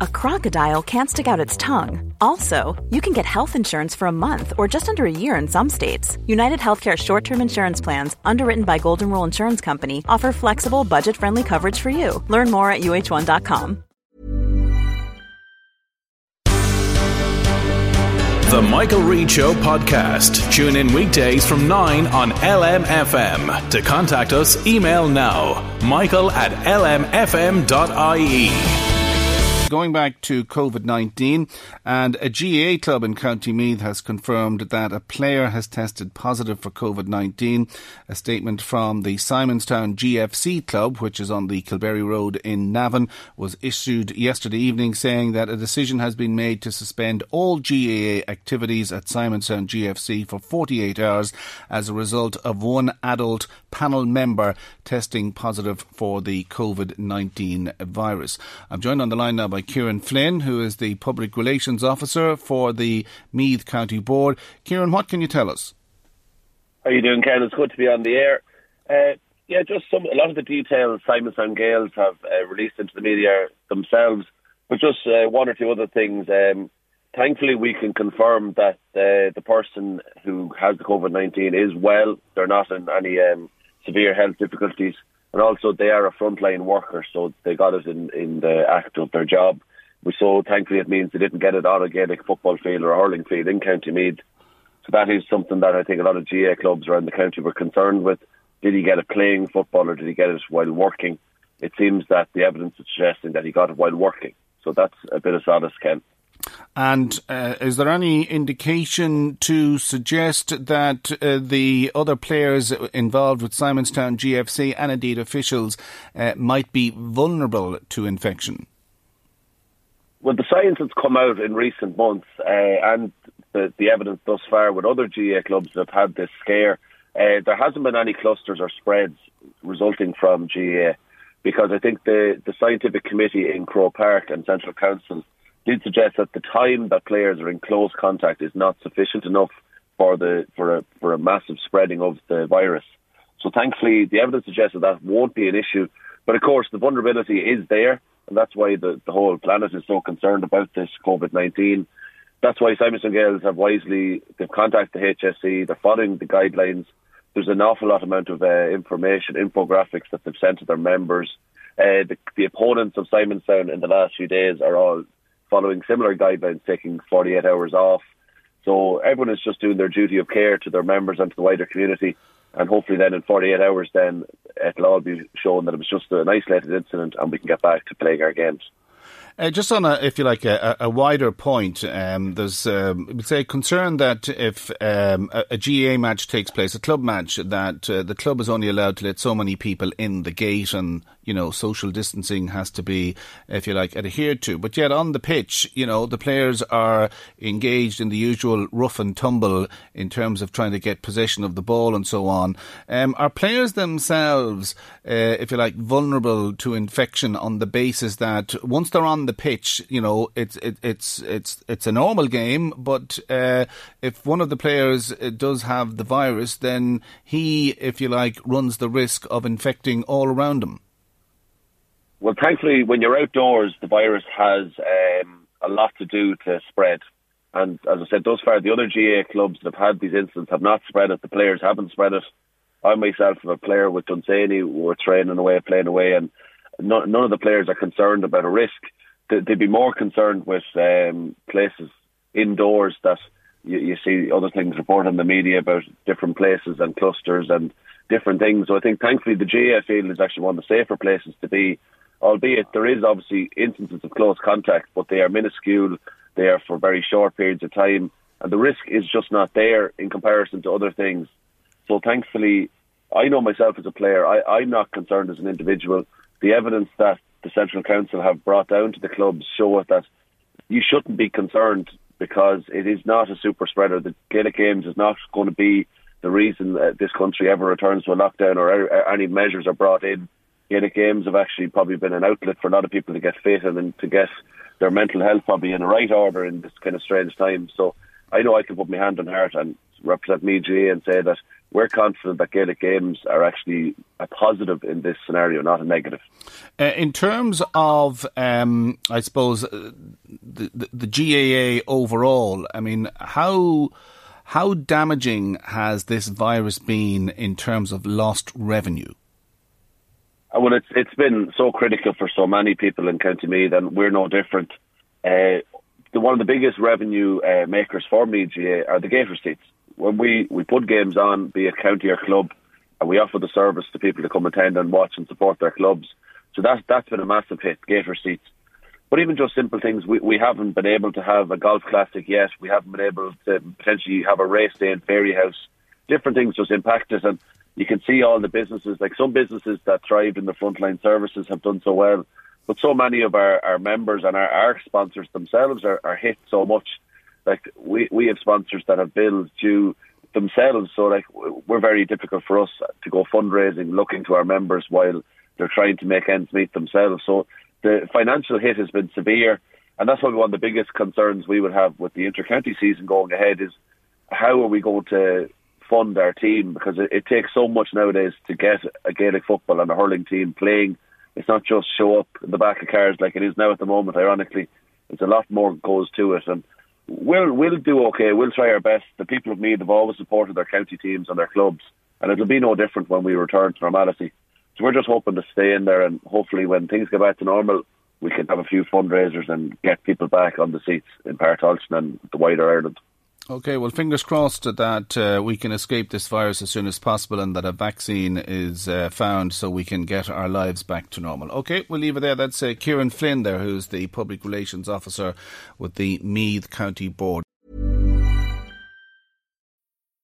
a crocodile can't stick out its tongue. Also, you can get health insurance for a month or just under a year in some states. United Healthcare short term insurance plans, underwritten by Golden Rule Insurance Company, offer flexible, budget friendly coverage for you. Learn more at uhone.com. The Michael Reade Show podcast. Tune in weekdays from 9 on LMFM. To contact us, email now michael at lmfm.ie going back to COVID 19, and a GAA club in County Meath has confirmed that a player has tested positive for COVID 19. A statement from the Simonstown GFC club, which is on the Kilberry Road in Navan, was issued yesterday evening saying that a decision has been made to suspend all GAA activities at Simonstown GFC for 48 hours as a result of one adult panel member testing positive for the COVID 19 virus. I'm joined on the line now by Kieran Flynn, who is the Public Relations Officer for the Meath County Board. Kieran, what can you tell us? How are you doing, Ken? It's good to be on the air. Uh, yeah, just some a lot of the details Simonstown Gaels have uh, released into the media themselves, but just uh, one or two other things. Um, thankfully, we can confirm that uh, the person who has the COVID nineteen is well. They're not in any um, severe health difficulties and also they are a frontline worker, so they got it in, in the act of their job. So thankfully it means they didn't get it on a Gaelic football field or hurling field in County Meath. So that is something that I think a lot of GAA clubs around the county were concerned with. Did he get it playing football or did he get it while working? It seems that the evidence is suggesting that he got it while working. So that's a bit of solace, Ken. And uh, is there any indication to suggest that uh, the other players involved with Simonstown GFC and indeed officials uh, might be vulnerable to infection? Well, the science has come out in recent months, uh, and the, the, evidence thus far with other GAA clubs that have had this scare, uh, there hasn't been any clusters or spreads resulting from GAA because I think the, the scientific committee in Croke Park and Central Council did suggest that the time that players are in close contact is not sufficient enough for the for a for a massive spreading of the virus. So thankfully, the evidence suggests that that won't be an issue. But of course, the vulnerability is there, and that's why the, the whole planet is so concerned about this COVID nineteen. That's why Simonstown Gaels have wisely they've contacted the HSE. They're following the guidelines. There's an awful lot amount of uh, information, infographics that they've sent to their members. Uh, the, the opponents of Simonstown in the last few days are all following similar guidelines, taking 48 hours off. So everyone is just doing their duty of care to their members and to the wider community. And hopefully, then in 48 hours, then it'll all be shown that it was just an isolated incident, and we can get back to playing our games. Uh, just on a, if you like, a, a wider point, um, there's, um, say, concern that if um, a, a, GAA match takes place, a club match, that uh, the club is only allowed to let so many people in the gate, and you know, social distancing has to be, if you like, adhered to. But yet on the pitch, you know, the players are engaged in the usual rough and tumble in terms of trying to get possession of the ball and so on. Um, are players themselves, uh, if you like, vulnerable to infection on the basis that once they're on the pitch, you know, it's it, it's it's it's a normal game, but uh, if one of the players uh, does have the virus, then he, if you like, runs the risk of infecting all around him. Well, thankfully, when you're outdoors, the virus has um, a lot to do to spread. And as I said, thus far, the other GAA clubs that have had these incidents have not spread it. The players haven't spread it. I myself am a player with Dunsany. We're training away, playing away, and none, none of the players are concerned about a risk. They'd be more concerned with um, places indoors that you, you see other things reported in the media about different places and clusters and different things. So I think thankfully the GAA field is actually one of the safer places to be albeit there is obviously instances of close contact, but they are minuscule. They are for very short periods of time, and the risk is just not there in comparison to other things. So thankfully, I know myself as a player, I, I'm not concerned as an individual. The evidence that the Central Council have brought down to the clubs show us that you shouldn't be concerned because it is not a super spreader. The Gaelic Games is not going to be the reason that this country ever returns to a lockdown or any measures are brought in. Gaelic Games have actually probably been an outlet for a lot of people to get fit and to get their mental health probably in the right order in this kind of strange time. So I know I can put my hand on heart and represent Meath GAA and say that we're confident that Gaelic games are actually a positive in this scenario, not a negative. Uh, in terms of, um, I suppose, uh, the, the, the GAA overall, I mean, how how damaging has this virus been in terms of lost revenue? Uh, well, it's it's been so critical for so many people in County Meath, and we're no different. Uh, the, one of the biggest revenue uh, makers for Meath GAA are the gate receipts when we, we put games on, be it county or club, and we offer the service to people to come attend and watch and support their clubs. So that's that's been a massive hit, gate receipts. But even just simple things, we, we haven't been able to have a golf classic yet. We haven't been able to potentially have a race day in Fairyhouse. Different things just impact us, and you can see all the businesses, like some businesses that thrived in the frontline services have done so well, but so many of our, our members and our, our sponsors themselves are, are hit so much like we we have sponsors that have bills due themselves, so like we're very difficult for us to go fundraising, looking to our members while they're trying to make ends meet themselves. So the financial hit has been severe, and that's probably one of the biggest concerns we would have with the intercounty season going ahead is how are we going to fund our team because it, it takes so much nowadays to get a Gaelic football and a hurling team playing. It's not just show up in the back of cars like it is now at the moment. Ironically, it's a lot more goes to it, and we'll we'll do okay. We'll try our best. The people of Meath have always supported their county teams and their clubs, and it'll be no different when we return to normality. So we're just hoping to stay in there, and hopefully, when things get back to normal, we can have a few fundraisers and get people back on the seats in Páirc and the wider Ireland. Okay, well, fingers crossed that uh, we can escape this virus as soon as possible and that a vaccine is uh, found so we can get our lives back to normal. Okay, we'll leave it there. That's uh, Kieran Flynn there, who's the Public Relations Officer with the Meath County Board.